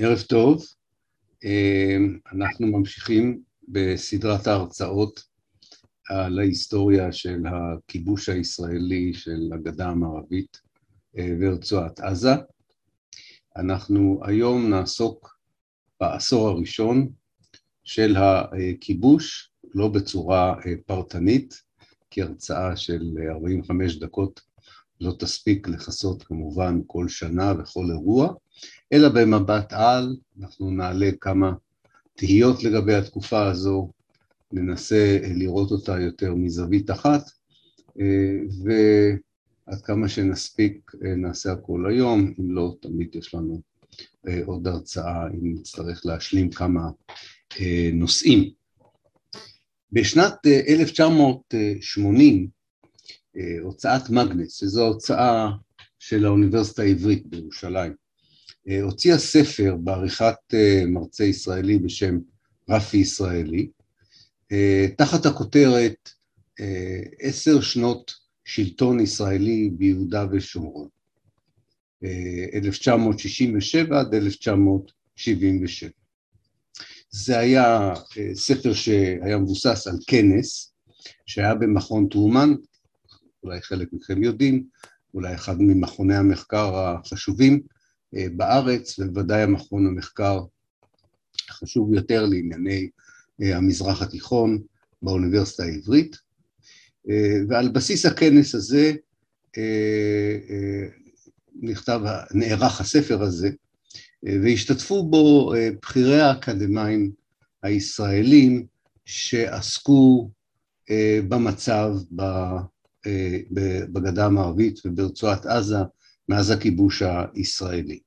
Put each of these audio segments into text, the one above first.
ערב טוב, אנחנו ממשיכים בסדרת ההרצאות על ההיסטוריה של הכיבוש הישראלי של הגדה המערבית ורצועת עזה. אנחנו היום נעסוק בעשור הראשון של הכיבוש, לא בצורה פרטנית, כי הרצאה של 45 דקות לא תספיק לכסות כמובן כל שנה וכל אירוע, אלא במבט על, אנחנו נעלה כמה תהיות לגבי התקופה הזו, ננסה לראות אותה יותר מזווית אחת, ועד כמה שנספיק נעשה הכל היום, אם לא, תמיד יש לנו עוד הרצאה אם נצטרך להשלים כמה נושאים. בשנת 1980, הוצאת מגנס, שזו הוצאה של האוניברסיטה העברית בירושלים, הוציאה ספר בעריכת מרצה ישראלי בשם רפי ישראלי, תחת הכותרת עשר שנות שלטון ישראלי ביהודה ושומרון, 1967 עד 1977. זה היה ספר שהיה מבוסס על כנס שהיה במכון טרומן, אולי חלק מכם יודעים, אולי אחד ממכוני המחקר החשובים בארץ, ובוודאי המכון המחקר החשוב יותר לענייני המזרח התיכון באוניברסיטה העברית, ועל בסיס הכנס הזה נכתב, נערך הספר הזה, והשתתפו בו בכירי האקדמאים הישראלים שעסקו במצב בגדה המערבית וברצועת עזה מאז הכיבוש הישראלי.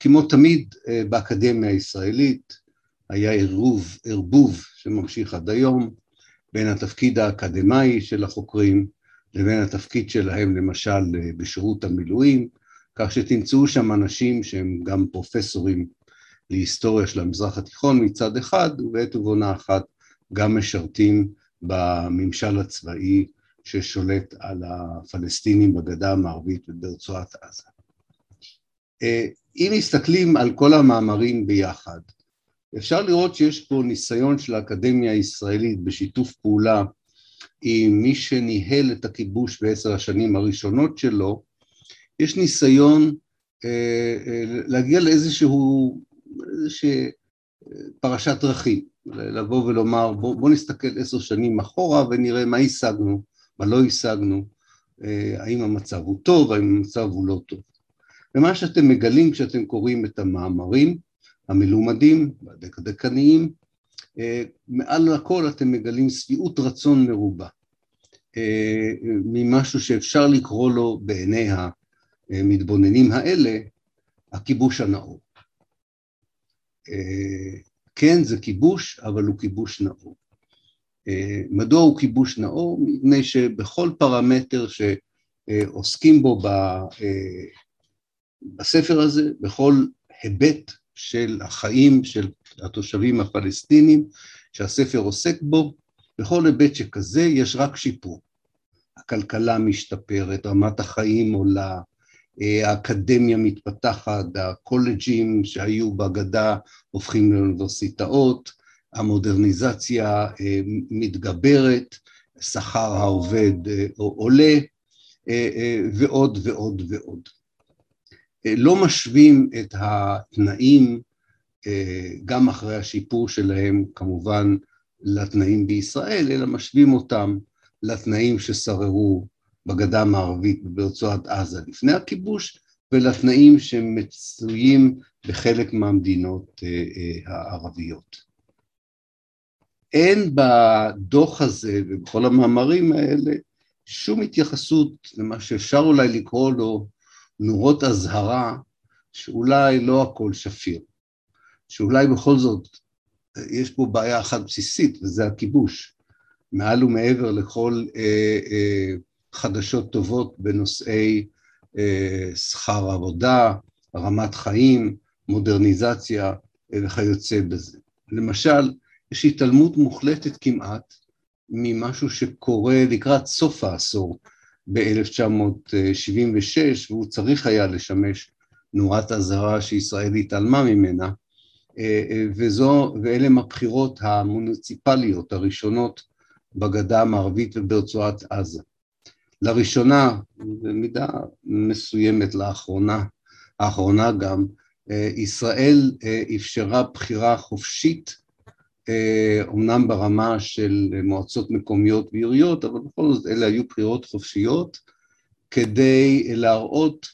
כמו תמיד באקדמיה הישראלית היה ערבוב, ערבוב שממשיך עד היום בין התפקיד האקדמאי של החוקרים לבין התפקיד שלהם למשל בשירות המילואים, כך שתמצאו שם אנשים שהם גם פרופסורים להיסטוריה של המזרח התיכון מצד אחד, ובעת ובעונה אחת גם משרתים בממשל הצבאי ששולט על הפלסטינים בגדה המערבית וברצועת עזה. אם מסתכלים על כל המאמרים ביחד, אפשר לראות שיש פה ניסיון של האקדמיה הישראלית בשיתוף פעולה עם מי שניהל את הכיבוש בעשר השנים הראשונות שלו, יש ניסיון להגיע לאיזשהו, איזושהי פרשת דרכים, לבוא ולומר בוא, בוא נסתכל עשר שנים אחורה ונראה מה השגנו, מה לא השגנו, האם המצב הוא טוב, האם המצב הוא לא טוב. ומה שאתם מגלים כשאתם קוראים את המאמרים המלומדים והדקדקניים, מעל הכל אתם מגלים שביעות רצון מרובה ממשהו שאפשר לקרוא לו בעיני המתבוננים האלה הכיבוש הנאור. כן, זה כיבוש, אבל הוא כיבוש נאור. מדוע הוא כיבוש נאור? מפני שבכל פרמטר שעוסקים בו בספר הזה, בכל היבט של החיים של התושבים הפלסטינים שהספר עוסק בו, בכל היבט שכזה יש רק שיפור. הכלכלה משתפרת, רמת החיים עולה, האקדמיה מתפתחת, הקולג'ים שהיו בגדה הופכים לאוניברסיטאות, המודרניזציה מתגברת, שכר העובד עולה, ועוד ועוד ועוד. לא משווים את התנאים גם אחרי השיפור שלהם כמובן לתנאים בישראל, אלא משווים אותם לתנאים ששררו בגדה המערבית וברצועת עזה לפני הכיבוש, ולתנאים שמצויים בחלק מהמדינות הערביות. אין בדוח הזה ובכל המאמרים האלה שום התייחסות למה שאפשר אולי לקרוא לו נורות אזהרה שאולי לא הכל שפיר, שאולי בכל זאת יש פה בעיה אחת בסיסית וזה הכיבוש, מעל ומעבר לכל אה, אה, חדשות טובות בנושאי אה, שכר עבודה, רמת חיים, מודרניזציה וכיוצא בזה. למשל, יש התעלמות מוחלטת כמעט ממשהו שקורה לקראת סוף העשור ב-1976, והוא צריך היה לשמש נורת אזהרה שישראל התעלמה ממנה, וזו, ואלה הם הבחירות המוניציפליות הראשונות בגדה המערבית וברצועת עזה. לראשונה, במידה מסוימת לאחרונה, האחרונה גם, ישראל אפשרה בחירה חופשית, אומנם ברמה של מועצות מקומיות ועיריות, אבל בכל זאת אלה היו בחירות חופשיות, כדי להראות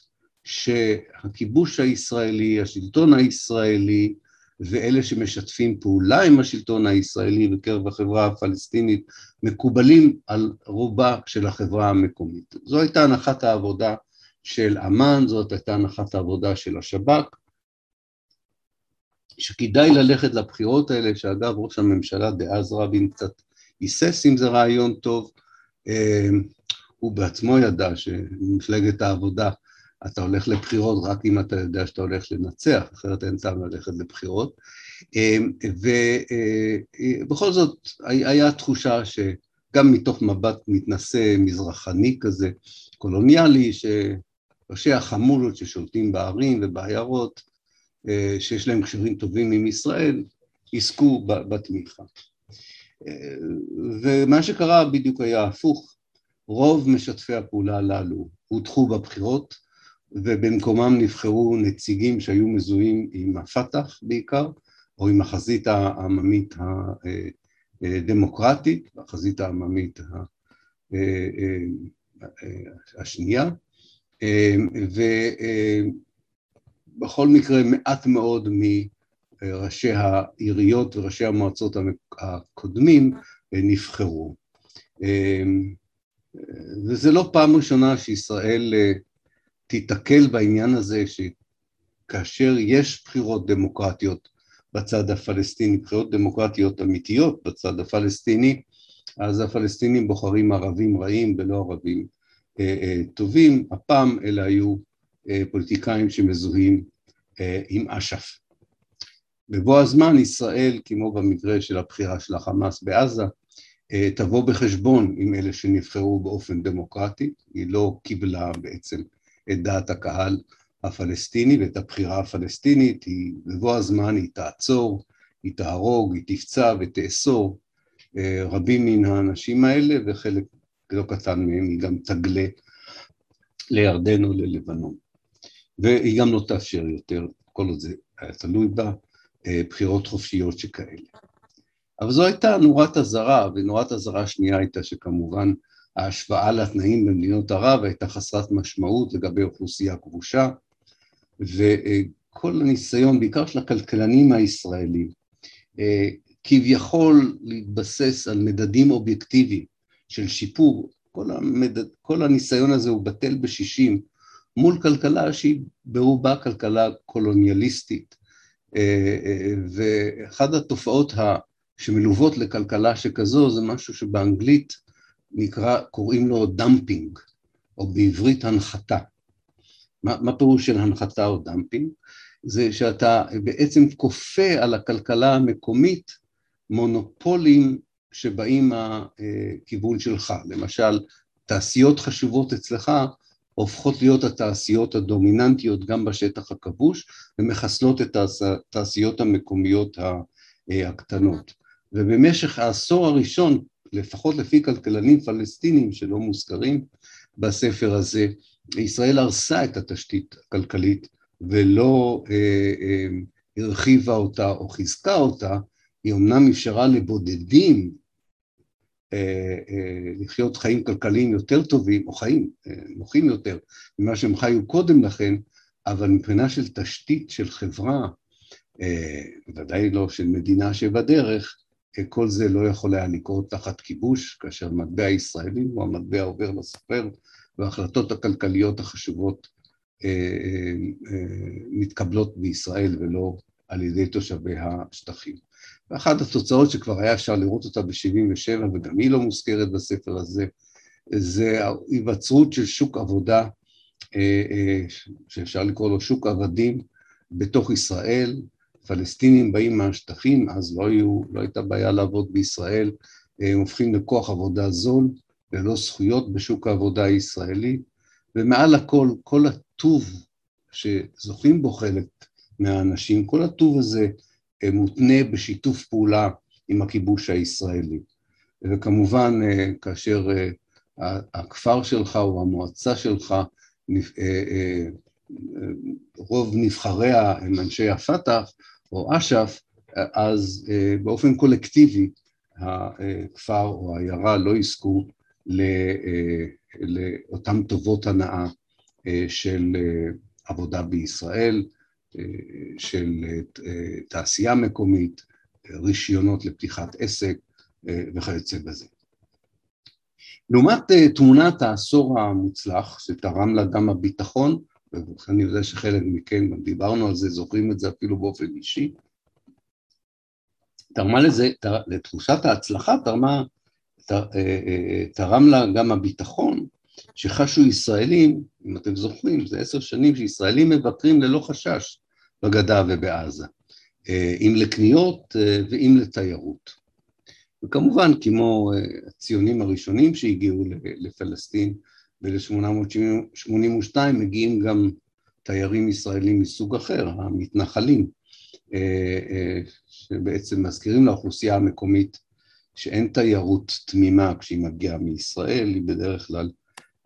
שהכיבוש הישראלי, השלטון הישראלי, ואלה שמשתפים פעולה עם השלטון הישראלי בקרב החברה הפלסטינית מקובלים על רובה של החברה המקומית. זו הייתה הנחת העבודה של אמ"ן, זאת הייתה הנחת העבודה של השב"כ, שכדאי ללכת לבחירות האלה, שאגב ראש הממשלה דאז רבין קצת היסס אם זה רעיון טוב, אה, הוא בעצמו ידע שמפלגת העבודה אתה הולך לבחירות רק אם אתה יודע שאתה הולך לנצח, אחרת אין טעם ללכת לבחירות. אמ, ובכל אה, זאת היה תחושה שגם מתוך מבט מתנשא מזרחני כזה, קולוניאלי, שראשי החמולות ששולטים בערים ובעיירות, אה, שיש להם קשרים טובים עם ישראל, יזכו בתמיכה. אה, ומה שקרה בדיוק היה הפוך, רוב משתפי הפעולה הללו הודחו בבחירות, ובמקומם נבחרו נציגים שהיו מזוהים עם הפת"ח בעיקר, או עם החזית העממית הדמוקרטית, החזית העממית השנייה, ובכל מקרה מעט מאוד מראשי העיריות וראשי המועצות הקודמים נבחרו. וזה לא פעם ראשונה שישראל תיתקל בעניין הזה שכאשר יש בחירות דמוקרטיות בצד הפלסטיני, בחירות דמוקרטיות אמיתיות בצד הפלסטיני, אז הפלסטינים בוחרים ערבים רעים ולא ערבים אה, אה, טובים, הפעם אלה היו אה, פוליטיקאים שמזוהים אה, עם אש"ף. בבוא הזמן ישראל, כמו במקרה של הבחירה של החמאס בעזה, אה, תבוא בחשבון עם אלה שנבחרו באופן דמוקרטי, היא לא קיבלה בעצם את דעת הקהל הפלסטיני ואת הבחירה הפלסטינית, היא בבוא הזמן היא תעצור, היא תהרוג, היא תפצע ותאסור אה, רבים מן האנשים האלה וחלק לא קטן מהם היא גם תגלה לירדן או ללבנון. והיא גם לא תאפשר יותר, כל עוד זה היה תלוי בה, אה, בחירות חופשיות שכאלה. אבל זו הייתה נורת אזהרה, ונורת אזהרה השנייה הייתה שכמובן ההשוואה לתנאים במדינות ערב הייתה חסרת משמעות לגבי אוכלוסייה כבושה, וכל הניסיון, בעיקר של הכלכלנים הישראלים, כביכול להתבסס על מדדים אובייקטיביים של שיפור, כל, המדד, כל הניסיון הזה הוא בטל בשישים מול כלכלה שהיא ברובה כלכלה קולוניאליסטית. ואחת התופעות שמלוות לכלכלה שכזו זה משהו שבאנגלית נקרא, קוראים לו dumping, או בעברית הנחתה. מה, מה פירוש של הנחתה או dumping? זה שאתה בעצם כופה על הכלכלה המקומית מונופולים שבאים מהכיוון שלך. למשל, תעשיות חשובות אצלך הופכות להיות התעשיות הדומיננטיות גם בשטח הכבוש ומחסלות את התעשיות המקומיות הקטנות. ובמשך העשור הראשון לפחות לפי כלכלנים פלסטינים שלא מוזכרים בספר הזה, ישראל הרסה את התשתית הכלכלית ולא אה, אה, הרחיבה אותה או חיזקה אותה, היא אמנם אפשרה לבודדים אה, אה, לחיות חיים כלכליים יותר טובים, או חיים אה, נוחים יותר ממה שהם חיו קודם לכן, אבל מבחינה של תשתית של חברה, אה, ודאי לא של מדינה שבדרך, כל זה לא יכול היה לקרות תחת כיבוש, כאשר מטבע ישראלי הוא המטבע עובר לסופר, וההחלטות הכלכליות החשובות אה, אה, אה, מתקבלות בישראל ולא על ידי תושבי השטחים. ואחת התוצאות שכבר היה אפשר לראות אותה ב-77' וגם היא לא מוזכרת בספר הזה, זה ההיווצרות של שוק עבודה שאפשר לקרוא לו שוק עבדים בתוך ישראל, פלסטינים באים מהשטחים, אז לא, היו, לא הייתה בעיה לעבוד בישראל, הם הופכים לכוח עבודה זול, ללא זכויות בשוק העבודה הישראלי, ומעל הכל, כל הטוב שזוכים בו חלק מהאנשים, כל הטוב הזה מותנה בשיתוף פעולה עם הכיבוש הישראלי. וכמובן כאשר הכפר שלך או המועצה שלך, רוב נבחריה הם אנשי הפת"ח או אש"ף, אז באופן קולקטיבי הכפר או העיירה לא יזכו לאותן טובות הנאה של עבודה בישראל, של תעשייה מקומית, רישיונות לפתיחת עסק וכיוצא בזה. לעומת תמונת העשור המוצלח שתרם לה גם הביטחון, ואני יודע שחלק מכם גם דיברנו על זה, זוכרים את זה אפילו באופן אישי, תרמה לזה, לתחושת ההצלחה תרמה, תרם לה גם הביטחון שחשו ישראלים, אם אתם זוכרים, זה עשר שנים שישראלים מבקרים ללא חשש בגדה ובעזה, אם לקניות ואם לתיירות. וכמובן, כמו הציונים הראשונים שהגיעו לפלסטין ב-1882, מגיעים גם תיירים ישראלים מסוג אחר, המתנחלים, שבעצם מזכירים לאוכלוסייה המקומית שאין תיירות תמימה כשהיא מגיעה מישראל, היא בדרך כלל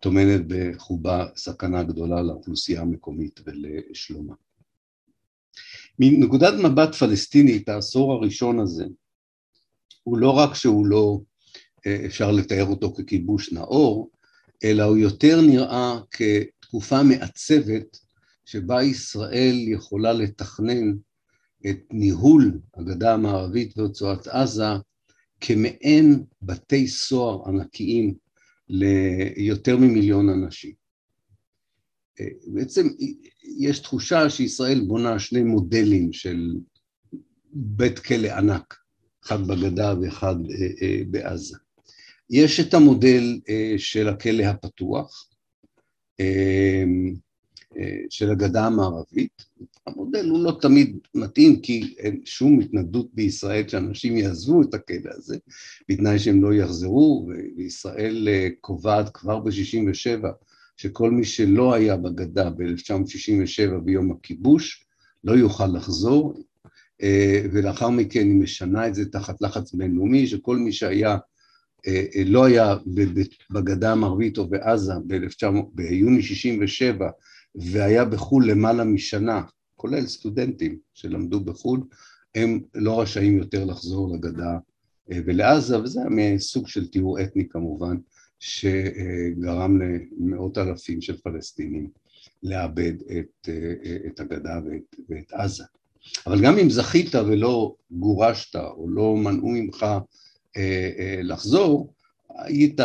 טומנת בחובה סכנה גדולה לאוכלוסייה המקומית ולשלומה. מנקודת מבט פלסטינית, העשור הראשון הזה, הוא לא רק שהוא לא, אפשר לתאר אותו ככיבוש נאור, אלא הוא יותר נראה כתקופה מעצבת שבה ישראל יכולה לתכנן את ניהול הגדה המערבית ורצועת עזה כמעין בתי סוהר ענקיים ליותר ממיליון אנשים. בעצם יש תחושה שישראל בונה שני מודלים של בית כלא ענק, אחד בגדה ואחד בעזה. יש את המודל של הכלא הפתוח, של הגדה המערבית, המודל הוא לא תמיד מתאים כי אין שום התנגדות בישראל שאנשים יעזבו את הכלא הזה, בתנאי שהם לא יחזרו, וישראל קובעת כבר ב-67' שכל מי שלא היה בגדה ב-1967 ביום הכיבוש לא יוכל לחזור, ולאחר מכן היא משנה את זה תחת לחץ בינלאומי, שכל מי שהיה, לא היה בגדה המערבית או בעזה ביוני 67' והיה בחו"ל למעלה משנה, כולל סטודנטים שלמדו בחו"ל, הם לא רשאים יותר לחזור לגדה ולעזה, וזה היה מסוג של טיהור אתני כמובן, שגרם למאות אלפים של פלסטינים לאבד את, את הגדה ואת, ואת עזה. אבל גם אם זכית ולא גורשת או לא מנעו ממך לחזור, היית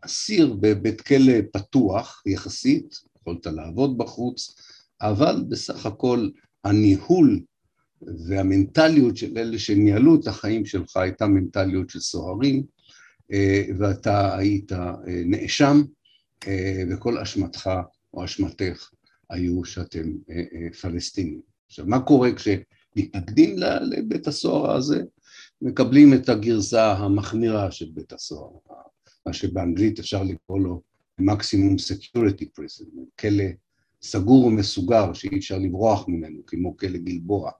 אסיר בבית כלא פתוח יחסית, יכולת לעבוד בחוץ, אבל בסך הכל הניהול והמנטליות של אלה שניהלו את החיים שלך הייתה מנטליות של סוהרים, ואתה היית נאשם, וכל אשמתך או אשמתך היו שאתם פלסטינים. עכשיו, מה קורה כשמתנגדים לבית הסוהר הזה? מקבלים את הגרסה המחמירה של בית הסוהר, מה שבאנגלית אפשר לקרוא לו maximum security prison, כלא סגור ומסוגר שאי אפשר לברוח ממנו, כמו כלא גלבוע.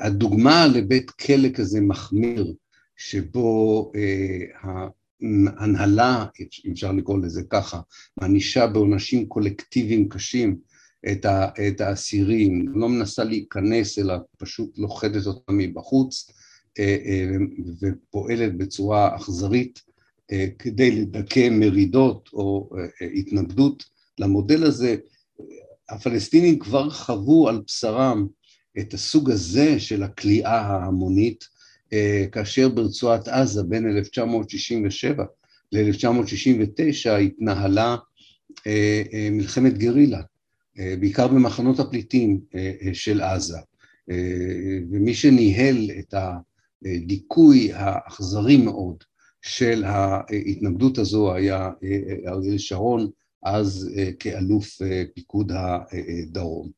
והדוגמה לבית כלא כזה מחמיר, שבו ההנהלה, אם אפשר לקרוא לזה ככה, מענישה בעונשים קולקטיביים קשים את האסירים, לא מנסה להיכנס אלא פשוט לוכדת אותם מבחוץ ופועלת בצורה אכזרית כדי לדכא מרידות או התנגדות למודל הזה, הפלסטינים כבר חוו על בשרם את הסוג הזה של הכליאה ההמונית, כאשר ברצועת עזה בין 1967 ל-1969 התנהלה מלחמת גרילה, בעיקר במחנות הפליטים של עזה, ומי שניהל את הדיכוי האכזרי מאוד של ההתנגדות הזו היה אריאל שרון, אז כאלוף פיקוד הדרום.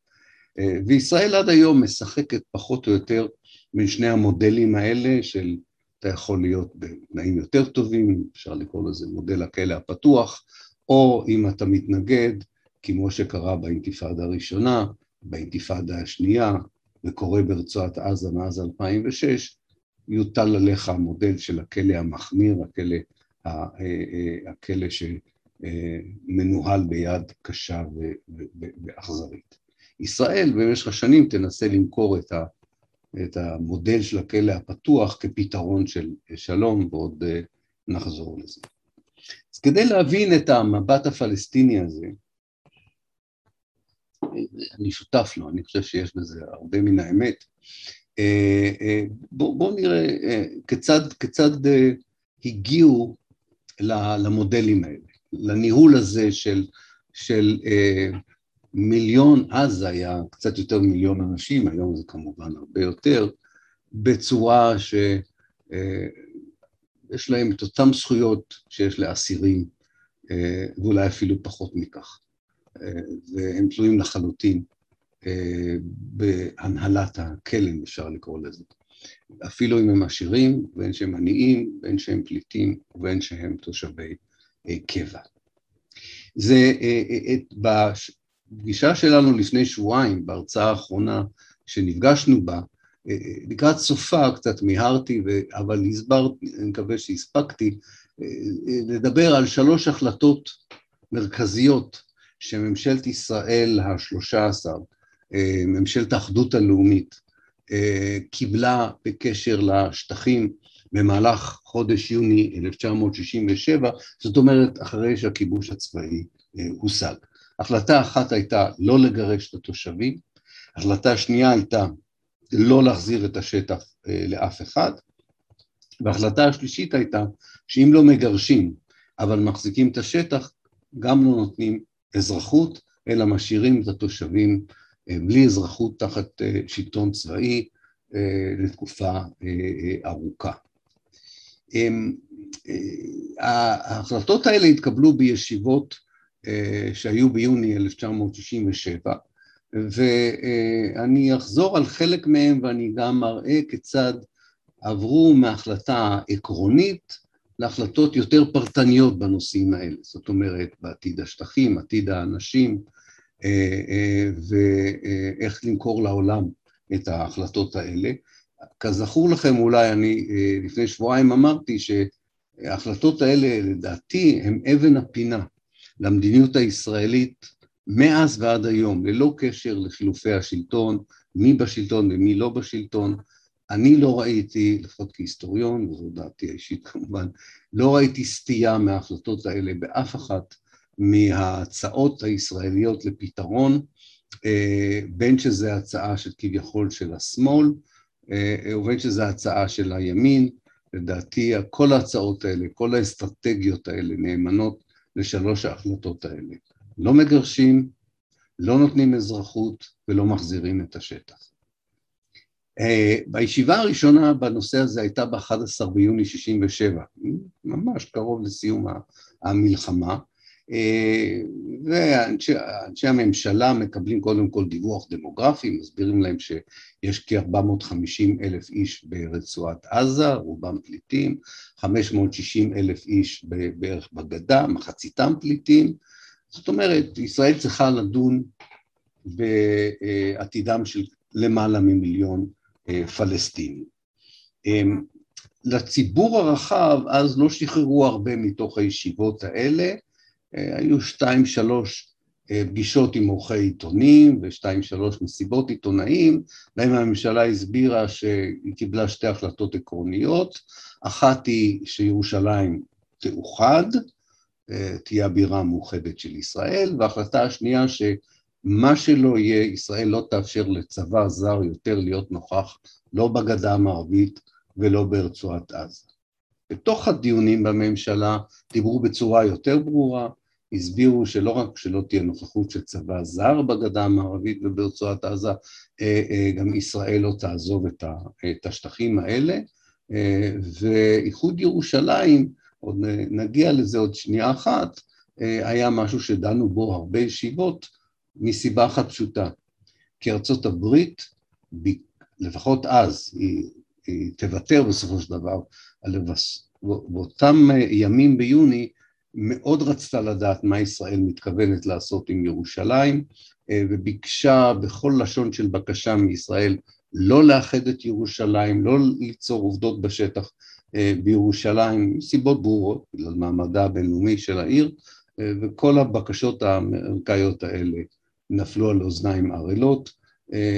וישראל עד היום משחקת פחות או יותר בין שני המודלים האלה של אתה יכול להיות בתנאים יותר טובים, אפשר לקרוא לזה מודל הכלא הפתוח, או אם אתה מתנגד, כמו שקרה באינתיפאדה הראשונה, באינתיפאדה השנייה, וקורה ברצועת עזה מאז 2006, יוטל עליך המודל של הכלא המחמיר, הכלא, הכלא שמנוהל ביד קשה ואכזרית. ישראל במשך השנים תנסה למכור את, ה, את המודל של הכלא הפתוח כפתרון של שלום, ועוד נחזור לזה. אז כדי להבין את המבט הפלסטיני הזה, אני שותף לו, אני חושב שיש בזה הרבה מן האמת. בואו בוא נראה כיצד, כיצד הגיעו למודלים האלה, לניהול הזה של, של מיליון, אז היה קצת יותר מיליון אנשים, היום זה כמובן הרבה יותר, בצורה שיש להם את אותן זכויות שיש לאסירים, ואולי אפילו פחות מכך. והם תלויים לחלוטין בהנהלת הכלם, אפשר לקרוא לזה. אפילו אם הם עשירים, בין שהם עניים, בין שהם פליטים ובין שהם תושבי קבע. זה, בפגישה שלנו לפני שבועיים, בהרצאה האחרונה שנפגשנו בה, לקראת סופה קצת מיהרתי, אבל הסברתי, אני מקווה שהספקתי, לדבר על שלוש החלטות מרכזיות שממשלת ישראל השלושה עשר, ממשלת האחדות הלאומית, קיבלה בקשר לשטחים במהלך חודש יוני 1967, זאת אומרת אחרי שהכיבוש הצבאי הושג. החלטה אחת הייתה לא לגרש את התושבים, החלטה שנייה הייתה לא להחזיר את השטח לאף אחד, וההחלטה השלישית הייתה שאם לא מגרשים אבל מחזיקים את השטח, גם לא נותנים אזרחות, אלא משאירים את התושבים בלי אזרחות תחת שלטון צבאי לתקופה ארוכה. ההחלטות האלה התקבלו בישיבות שהיו ביוני 1967, ואני אחזור על חלק מהם ואני גם אראה כיצד עברו מהחלטה עקרונית להחלטות יותר פרטניות בנושאים האלה, זאת אומרת בעתיד השטחים, עתיד האנשים ואיך למכור לעולם את ההחלטות האלה. כזכור לכם אולי אני לפני שבועיים אמרתי שההחלטות האלה לדעתי הן אבן הפינה למדיניות הישראלית מאז ועד היום, ללא קשר לחילופי השלטון, מי בשלטון ומי לא בשלטון, אני לא ראיתי, לפחות כהיסטוריון, וזו דעתי האישית כמובן, לא ראיתי סטייה מההחלטות האלה באף אחת מההצעות הישראליות לפתרון, בין שזה הצעה של כביכול של השמאל, ובין שזה הצעה של הימין, לדעתי כל ההצעות האלה, כל האסטרטגיות האלה נאמנות לשלוש ההחלטות האלה. לא מגרשים, לא נותנים אזרחות ולא מחזירים את השטח. בישיבה הראשונה בנושא הזה הייתה ב-11 ביוני 67, ממש קרוב לסיום המלחמה, ואנשי הממשלה מקבלים קודם כל דיווח דמוגרפי, מסבירים להם שיש כ-450 אלף איש ברצועת עזה, רובם פליטים, 560 אלף איש בערך בגדה, מחציתם פליטים, זאת אומרת, ישראל צריכה לדון בעתידם של למעלה ממיליון פלסטינים. לציבור הרחב אז לא שחררו הרבה מתוך הישיבות האלה, היו שתיים שלוש פגישות עם עורכי עיתונים ושתיים שלוש מסיבות עיתונאים, בהם הממשלה הסבירה שהיא קיבלה שתי החלטות עקרוניות, אחת היא שירושלים תאוחד, תהיה הבירה המאוחדת של ישראל, וההחלטה השנייה שמה שלא יהיה, ישראל לא תאפשר לצבא זר יותר להיות נוכח לא בגדה המערבית ולא ברצועת עזה. בתוך הדיונים בממשלה דיברו בצורה יותר ברורה, הסבירו שלא רק שלא תהיה נוכחות של צבא זר בגדה המערבית וברצועת עזה, גם ישראל לא תעזוב את השטחים האלה, ואיחוד ירושלים, עוד נגיע לזה עוד שנייה אחת, היה משהו שדנו בו הרבה ישיבות מסיבה אחת פשוטה, כי ארצות הברית, לפחות אז, היא, היא תוותר בסופו של דבר, באותם ימים ביוני מאוד רצתה לדעת מה ישראל מתכוונת לעשות עם ירושלים, וביקשה בכל לשון של בקשה מישראל לא לאחד את ירושלים, לא ליצור עובדות בשטח בירושלים, מסיבות ברורות, בגלל מעמדה הבינלאומי של העיר, וכל הבקשות האמריקאיות האלה נפלו על אוזניים ערלות,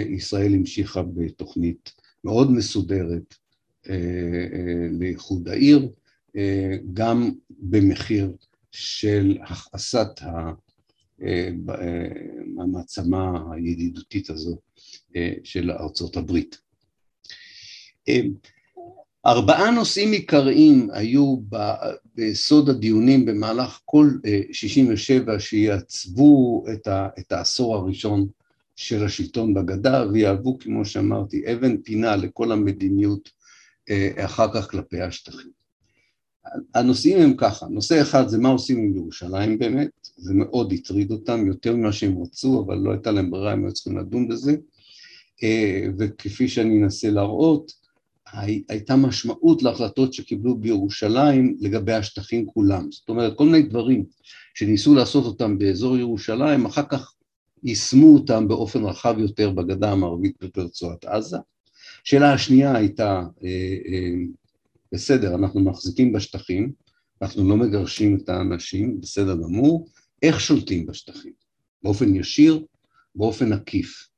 ישראל המשיכה בתוכנית מאוד מסודרת לאיחוד העיר, גם במחיר של הכעסת המעצמה הידידותית הזו של ארצות הברית. ארבעה נושאים עיקריים היו ביסוד הדיונים במהלך כל 67' שיעצבו את העשור הראשון של השלטון בגדה ויהוו, כמו שאמרתי, אבן פינה לכל המדיניות אחר כך כלפי השטחים. הנושאים הם ככה, נושא אחד זה מה עושים עם ירושלים באמת, זה מאוד הטריד אותם יותר ממה שהם רצו, אבל לא הייתה להם ברירה, הם היו צריכים לדון בזה, וכפי שאני אנסה להראות, הייתה משמעות להחלטות שקיבלו בירושלים לגבי השטחים כולם. זאת אומרת, כל מיני דברים שניסו לעשות אותם באזור ירושלים, אחר כך יישמו אותם באופן רחב יותר בגדה המערבית וברצועת עזה. שאלה השנייה הייתה, בסדר, אנחנו מחזיקים בשטחים, אנחנו לא מגרשים את האנשים, בסדר גמור, איך שולטים בשטחים? באופן ישיר, באופן עקיף.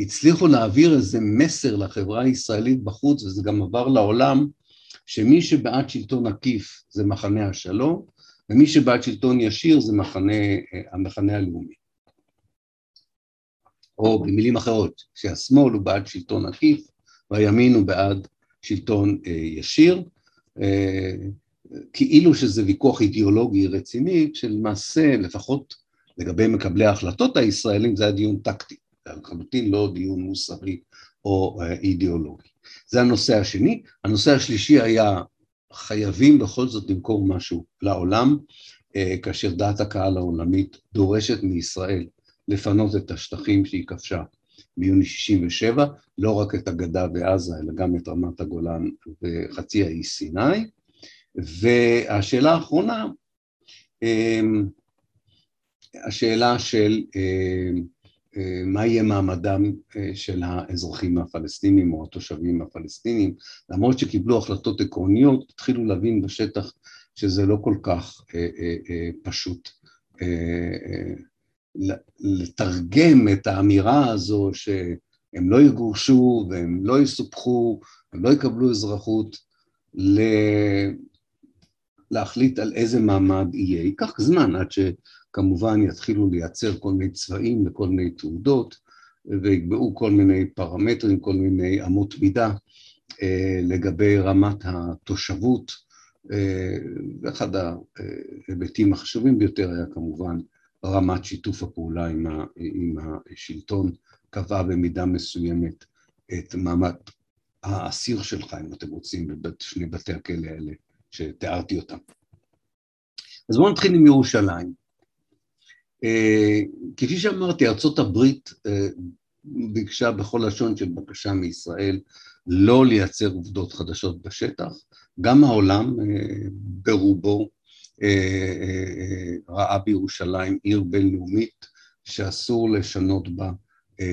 הצליחו להעביר איזה מסר לחברה הישראלית בחוץ, וזה גם עבר לעולם, שמי שבעד שלטון עקיף זה מחנה השלום, ומי שבעד שלטון ישיר זה מחנה, המחנה הלאומי. או במילים אחרות, שהשמאל הוא בעד שלטון עקיף, והימין הוא בעד שלטון ישיר, כאילו שזה ויכוח אידיאולוגי רציני, שלמעשה, לפחות לגבי מקבלי ההחלטות הישראלים, זה היה דיון טקטי. לחלוטין לא דיון מוסרי או אידיאולוגי. זה הנושא השני. הנושא השלישי היה חייבים בכל זאת למכור משהו לעולם, כאשר דעת הקהל העולמית דורשת מישראל לפנות את השטחים שהיא כבשה ביוני 67, לא רק את הגדה ועזה, אלא גם את רמת הגולן וחצי האי סיני. והשאלה האחרונה, השאלה של מה יהיה מעמדם של האזרחים הפלסטינים או התושבים הפלסטינים, למרות שקיבלו החלטות עקרוניות, התחילו להבין בשטח שזה לא כל כך פשוט לתרגם את האמירה הזו שהם לא יגורשו והם לא יסופחו, הם לא יקבלו אזרחות, להחליט על איזה מעמד יהיה. ייקח זמן עד ש... כמובן יתחילו לייצר כל מיני צבעים וכל מיני תעודות ויקבעו כל מיני פרמטרים, כל מיני אמות מידה לגבי רמת התושבות ואחד ההיבטים החשובים ביותר היה כמובן רמת שיתוף הפעולה עם, ה, עם השלטון, קבעה במידה מסוימת את מעמד האסיר שלך, אם אתם רוצים, בשני בתי הכלא האלה שתיארתי אותם. אז בואו נתחיל עם ירושלים. כפי שאמרתי, ארה"ב ביקשה בכל לשון של בקשה מישראל לא לייצר עובדות חדשות בשטח, גם העולם ברובו ראה בירושלים עיר בינלאומית שאסור לשנות בה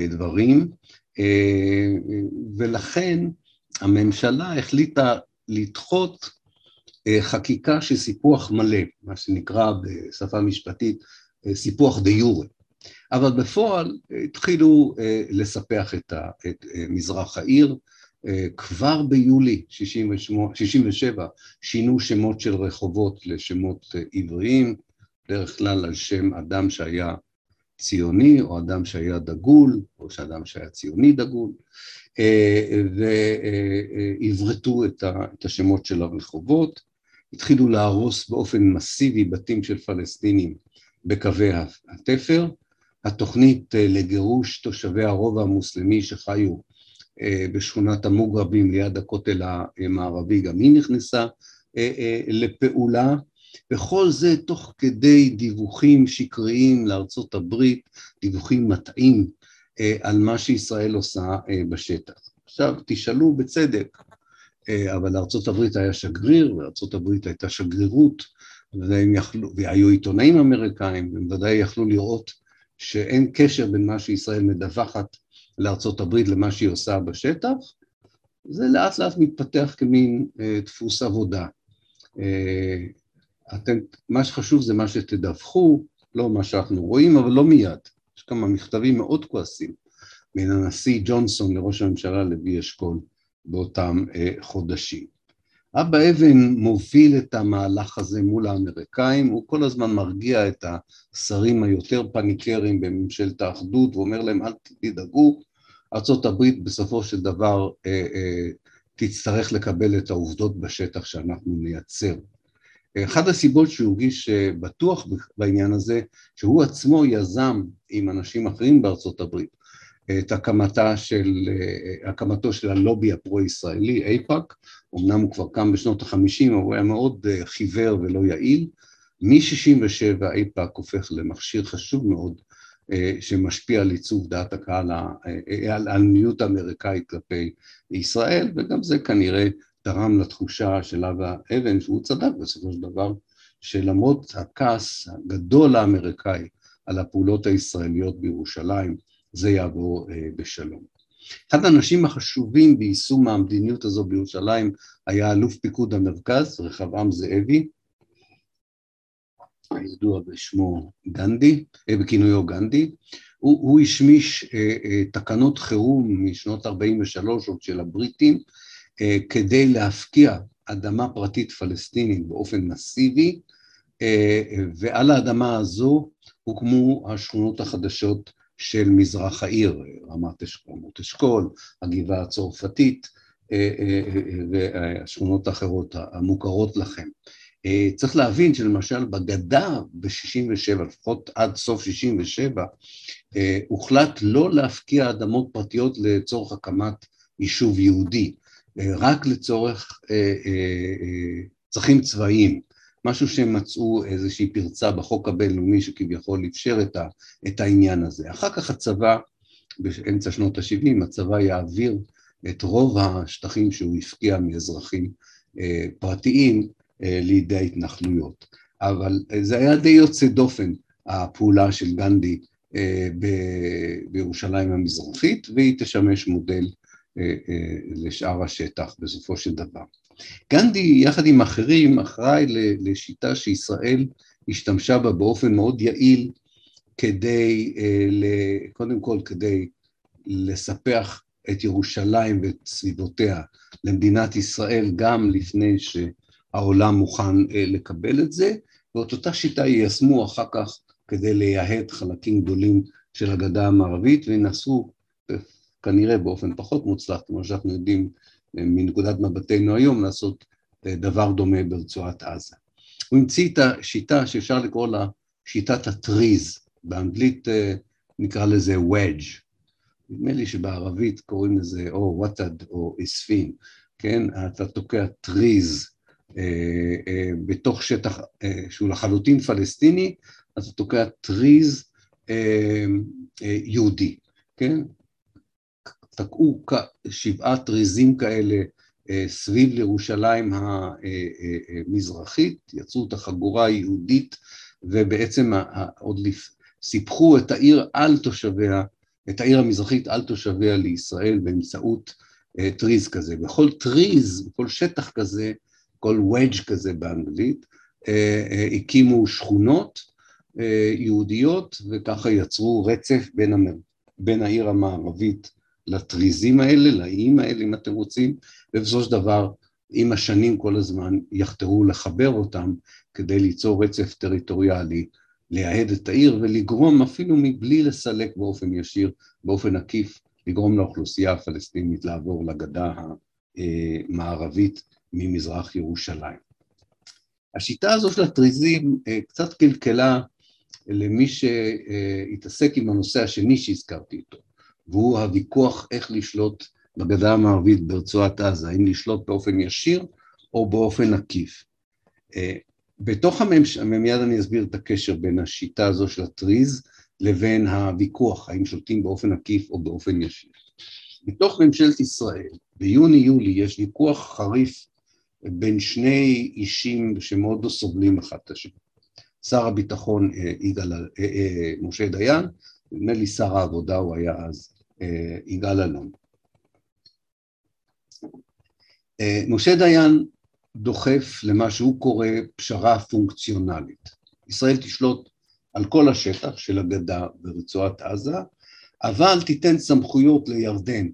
דברים, ולכן הממשלה החליטה לדחות חקיקה של סיפוח מלא, מה שנקרא בשפה משפטית סיפוח דה יורה, אבל בפועל התחילו לספח את, מזרח העיר, כבר ביולי 68, 67 שינו שמות של רחובות לשמות עבריים, בדרך כלל על שם אדם שהיה ציוני או אדם שהיה דגול, או שאדם שהיה ציוני דגול, ועברתו את השמות של הרחובות, התחילו להרוס באופן מסיבי בתים של פלסטינים בקווי התפר, התוכנית לגירוש תושבי הרובע המוסלמי שחיו בשכונת המוגרבים ליד הכותל המערבי, גם היא נכנסה לפעולה, וכל זה תוך כדי דיווחים שקריים לארצות הברית, דיווחים מטעים על מה שישראל עושה בשטח. עכשיו תשאלו בצדק, אבל לארה"ב היה שגריר, ולארה"ב הייתה שגרירות, יכלו, והיו עיתונאים אמריקאים, הם ודאי יכלו לראות שאין קשר בין מה שישראל מדווחת לארצות הברית למה שהיא עושה בשטח, זה לאט לאט מתפתח כמין אה, דפוס עבודה. אה, אתם, מה שחשוב זה מה שתדווחו, לא מה שאנחנו רואים, אבל לא מיד. יש כמה מכתבים מאוד כועסים מן הנשיא ג'ונסון לראש הממשלה לוי אשכול באותם אה, חודשים. אבא אבן מוביל את המהלך הזה מול האמריקאים, הוא כל הזמן מרגיע את השרים היותר פניקרים בממשלת האחדות ואומר להם אל תדאגו, ארה"ב בסופו של דבר אה, אה, תצטרך לקבל את העובדות בשטח שאנחנו נייצר. אחת הסיבות שהוא הרגיש אה, בטוח בעניין הזה, שהוא עצמו יזם עם אנשים אחרים בארצות הברית את הקמתה של, אה, הקמתו של הלובי הפרו-ישראלי, אייפאק, אמנם הוא כבר קם בשנות החמישים, אבל הוא היה מאוד אה, חיוור ולא יעיל. מ-67 אייפאק הופך למכשיר חשוב מאוד אה, שמשפיע על עיצוב דעת הקהל, על המדיניות האמריקאית כלפי ישראל, וגם זה כנראה תרם לתחושה של אבא אבן, שהוא צדק בסופו של דבר, שלמרות הכעס הגדול האמריקאי על הפעולות הישראליות בירושלים, זה יעבור אה, בשלום. אחד האנשים החשובים ביישום המדיניות הזו בירושלים היה אלוף פיקוד המרכז, רחבעם זאבי, הידוע בשמו גנדי, אה, בכינויו גנדי, הוא, הוא השמיש אה, אה, תקנות חירום משנות 43 עוד של הבריטים אה, כדי להפקיע אדמה פרטית פלסטינית באופן מסיבי אה, ועל האדמה הזו הוקמו השכונות החדשות של מזרח העיר, רמת אשכול, הגבעה הצרפתית אה, אה, אה, והשכונות האחרות המוכרות לכם. צריך להבין שלמשל בגדה ב-67, לפחות עד סוף 67, הוחלט לא להפקיע אדמות פרטיות לצורך הקמת יישוב יהודי, רק לצורך צרכים צבאיים. משהו שהם מצאו איזושהי פרצה בחוק הבינלאומי שכביכול אפשר את, ה, את העניין הזה. אחר כך הצבא, באמצע שנות ה-70, הצבא יעביר את רוב השטחים שהוא הפקיע מאזרחים אה, פרטיים אה, לידי ההתנחלויות. אבל זה היה די יוצא דופן, הפעולה של גנדי אה, ב- בירושלים המזרחית, והיא תשמש מודל אה, אה, לשאר השטח בסופו של דבר. גנדי יחד עם אחרים אחראי לשיטה שישראל השתמשה בה באופן מאוד יעיל כדי, אה, קודם כל כדי לספח את ירושלים ואת סביבותיה למדינת ישראל גם לפני שהעולם מוכן אה, לקבל את זה, ואת אותה שיטה יישמו אחר כך כדי לייהד חלקים גדולים של הגדה המערבית וינסו אה, כנראה באופן פחות מוצלח, כמו שאנחנו יודעים מנקודת מבטנו היום לעשות אה, דבר דומה ברצועת עזה. הוא המציא את השיטה שאפשר לקרוא לה שיטת הטריז, באנגלית אה, נקרא לזה wedge, נדמה לי שבערבית קוראים לזה או וואטד או אספין, כן? אתה תוקע טריז אה, אה, בתוך שטח אה, שהוא לחלוטין פלסטיני, אתה תוקע טריז אה, אה, יהודי, כן? תקעו שבעה טריזים כאלה אה, סביב לירושלים המזרחית, יצרו את החגורה היהודית ובעצם עוד סיפחו את העיר על תושביה, את העיר המזרחית על תושביה לישראל באמצעות אה, טריז כזה. בכל טריז, בכל שטח כזה, כל wedge כזה באנגלית, אה, הקימו שכונות יהודיות וככה יצרו רצף בין, המר... בין העיר המערבית לטריזים האלה, לאיים האלה אם אתם רוצים, ובסופו של דבר עם השנים כל הזמן יחתרו לחבר אותם כדי ליצור רצף טריטוריאלי, לייהד את העיר ולגרום אפילו מבלי לסלק באופן ישיר, באופן עקיף, לגרום לאוכלוסייה הפלסטינית לעבור לגדה המערבית ממזרח ירושלים. השיטה הזו של הטריזים אה, קצת קלקלה למי שהתעסק עם הנושא השני שהזכרתי איתו, והוא הוויכוח איך לשלוט בגדה המערבית ברצועת עזה, האם לשלוט באופן ישיר או באופן עקיף. אה, בתוך הממשלה, מיד אני אסביר את הקשר בין השיטה הזו של הטריז לבין הוויכוח, האם שולטים באופן עקיף או באופן ישיר. בתוך ממשלת ישראל, ביוני-יולי יש ויכוח חריף בין שני אישים שמאוד לא סובלים אחד את השני. שר הביטחון אה, יגאל, אה, משה דיין, נדמה לי שר העבודה הוא היה אז יגאל אלון. משה דיין דוחף למה שהוא קורא פשרה פונקציונלית. ישראל תשלוט על כל השטח של הגדה ורצועת עזה, אבל תיתן סמכויות לירדן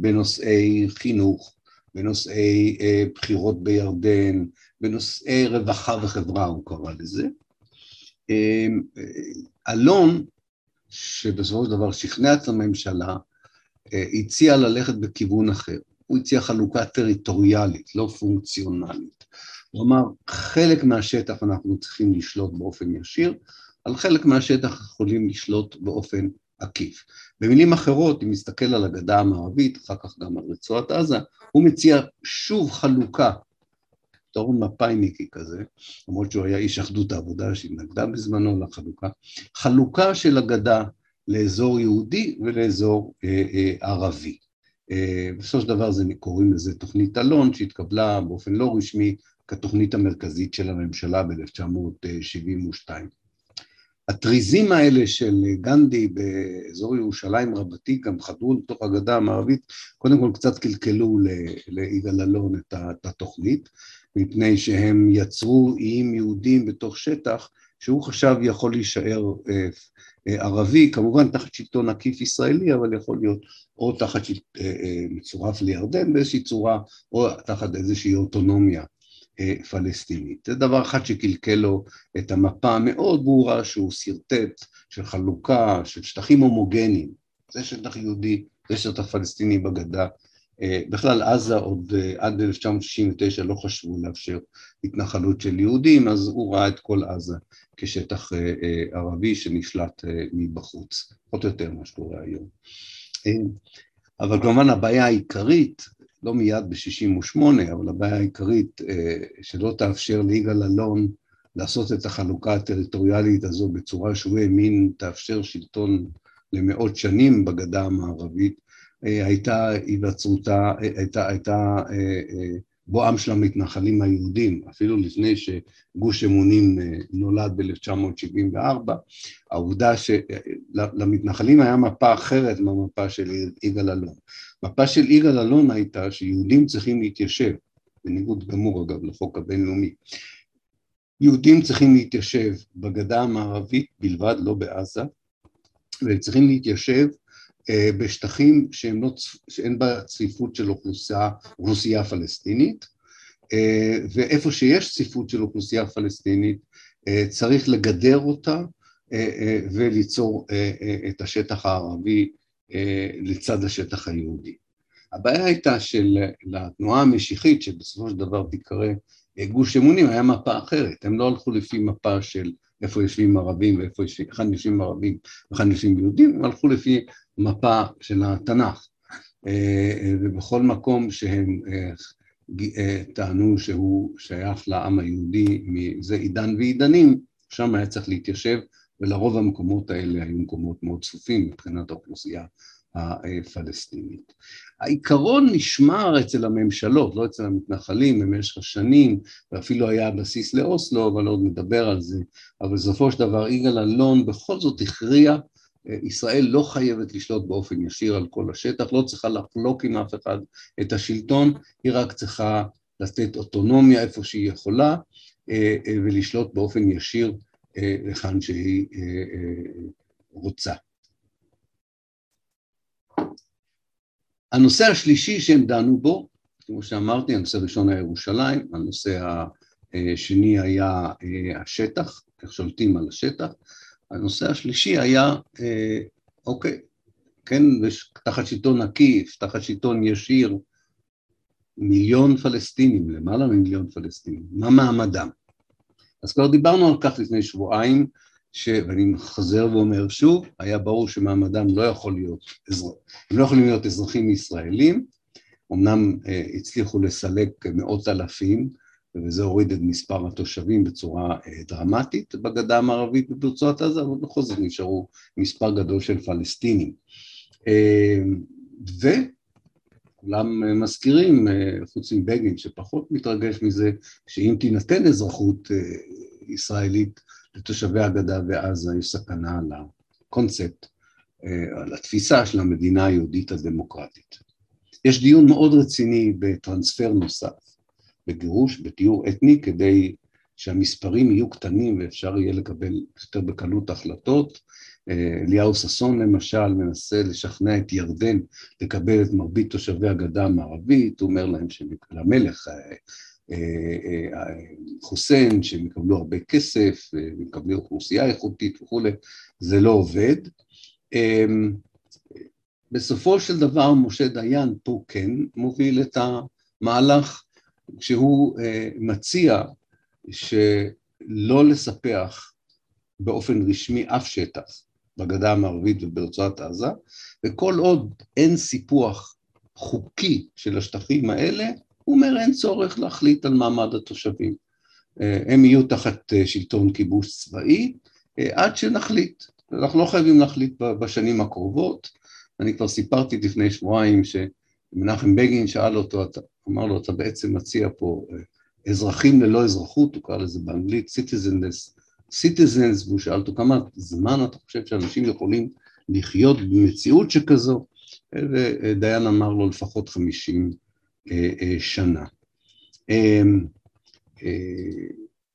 בנושאי חינוך, בנושאי בחירות בירדן, בנושאי רווחה וחברה, הוא קרא לזה. אמ, אלון, שבסופו של דבר שכנע את הממשלה, אה, הציע ללכת בכיוון אחר. הוא הציע חלוקה טריטוריאלית, לא פונקציונלית. הוא אמר, חלק מהשטח אנחנו צריכים לשלוט באופן ישיר, על חלק מהשטח יכולים לשלוט באופן עקיף. במילים אחרות, אם נסתכל על הגדה המערבית, אחר כך גם על רצועת עזה, הוא מציע שוב חלוקה פתרון מפאיניקי כזה, למרות שהוא היה איש אחדות העבודה שהתנגדה בזמנו לחלוקה, חלוקה של הגדה לאזור יהודי ולאזור אה, אה, ערבי. אה, בסופו של דבר זה קוראים לזה תוכנית אלון שהתקבלה באופן לא רשמי כתוכנית המרכזית של הממשלה ב-1972. הטריזים האלה של גנדי באזור ירושלים רבתי גם חדרו לתוך הגדה המערבית, קודם כל קצת קלקלו ליגאל אלון את התוכנית, מפני שהם יצרו איים יהודים בתוך שטח שהוא חשב יכול להישאר אה, אה, ערבי, כמובן תחת שלטון עקיף ישראלי, אבל יכול להיות או תחת אה, מצורף לירדן באיזושהי צורה, או תחת איזושהי אוטונומיה פלסטינית. זה דבר אחד שקלקל לו את המפה המאוד ברורה שהוא שרטט של חלוקה, של שטחים הומוגניים, זה שטח יהודי, זה שטח פלסטיני בגדה, בכלל עזה עוד אה, עד 1969 לא חשבו לאפשר התנחלות של יהודים, אז הוא ראה את כל עזה כשטח אה, ערבי שנשלט מבחוץ, פחות או יותר מה שקורה היום. אבל כמובן הבעיה העיקרית, לא מיד ב-68, אבל הבעיה העיקרית שלא תאפשר ליגאל אלון לעשות את החלוקה הטריטוריאלית הזו בצורה שהוא האמין תאפשר שלטון למאות שנים בגדה המערבית, אה, הייתה היווצרותה, אה, הייתה, הייתה אה, בואם של המתנחלים היהודים, אפילו לפני שגוש אמונים נולד ב-1974, העובדה שלמתנחלים היה מפה אחרת מהמפה של יגאל אלון. מפה של יגאל אלון הייתה שיהודים צריכים להתיישב, בניגוד גמור אגב לחוק הבינלאומי, יהודים צריכים להתיישב בגדה המערבית בלבד, לא בעזה, והם צריכים להתיישב אה, בשטחים שהם לא, שאין בה צפיפות של אוכלוסייה, אוכלוסייה פלסטינית, אה, ואיפה שיש צפיפות של אוכלוסייה פלסטינית אה, צריך לגדר אותה וליצור את השטח הערבי לצד השטח היהודי. הבעיה הייתה שלתנועה המשיחית, שבסופו של דבר תיקרא גוש אמונים, היה מפה אחרת, הם לא הלכו לפי מפה של איפה יושבים ערבים ואיפה יושבים, היכן יושבים ערבים והיכן יושבים יהודים, הם הלכו לפי מפה של התנ"ך, אה, ובכל מקום שהם אה, אה, טענו שהוא שייך לעם היהודי מזה עידן ועידנים, שם היה צריך להתיישב, ולרוב המקומות האלה היו מקומות מאוד צפופים מבחינת האוכלוסייה הפלסטינית. העיקרון נשמר אצל הממשלות, לא אצל המתנחלים במשך השנים, ואפילו היה בסיס לאוסלו, אבל עוד נדבר על זה, אבל בסופו של דבר יגאל אלון בכל זאת הכריע ישראל לא חייבת לשלוט באופן ישיר על כל השטח, לא צריכה לחלוק עם אף אחד את השלטון, היא רק צריכה לתת אוטונומיה איפה שהיא יכולה אה, אה, ולשלוט באופן ישיר אה, היכן שהיא רוצה. הנושא השלישי שהם דנו בו, כמו שאמרתי, הנושא הראשון היה ירושלים, הנושא השני היה השטח, איך שולטים על השטח, הנושא השלישי היה, אה, אוקיי, כן, תחת שלטון עקיף, תחת שלטון ישיר, מיליון פלסטינים, למעלה ממיליון פלסטינים, מה מעמדם? אז כבר דיברנו על כך לפני שבועיים, ש... ואני חוזר ואומר שוב, היה ברור שמעמדם לא יכול להיות, אזר... הם לא יכולים להיות אזרחים ישראלים, אמנם אה, הצליחו לסלק מאות אלפים, וזה הוריד את מספר התושבים בצורה אה, דרמטית בגדה המערבית וברצועת עזה, אבל בכל זאת נשארו מספר גדול של פלסטינים. וכולם מזכירים, חוץ מבגין, שפחות מתרגש מזה, שאם תינתן אזרחות ישראלית לתושבי הגדה ועזה, יש סכנה על הקונספט, על התפיסה של המדינה היהודית הדמוקרטית. יש דיון מאוד רציני בטרנספר נוסף, בגירוש, בטיהור אתני, כדי שהמספרים יהיו קטנים ואפשר יהיה לקבל יותר בקלות החלטות. אליהו ששון למשל מנסה לשכנע את ירדן לקבל את מרבית תושבי הגדה המערבית, הוא אומר להם למלך אה, אה, אה, חוסיין שהם יקבלו הרבה כסף, יקבלו אוכלוסייה איכותית וכולי, זה לא עובד. בסופו של דבר משה דיין פה כן מוביל את המהלך כשהוא מציע שלא לספח באופן רשמי אף שטח בגדה המערבית וברצועת עזה, וכל עוד אין סיפוח חוקי של השטחים האלה, הוא אומר אין צורך להחליט על מעמד התושבים. הם יהיו תחת שלטון כיבוש צבאי עד שנחליט. אנחנו לא חייבים להחליט בשנים הקרובות. אני כבר סיפרתי לפני שבועיים שמנחם בגין שאל אותו, אמר לו, אתה בעצם מציע פה אזרחים ללא אזרחות, הוא קרא לזה באנגלית citizenless citizens, והוא שאל אותו כמה זמן אתה חושב שאנשים יכולים לחיות במציאות שכזו, ודיין אמר לו לפחות חמישים אה, אה, שנה. אמ, אה,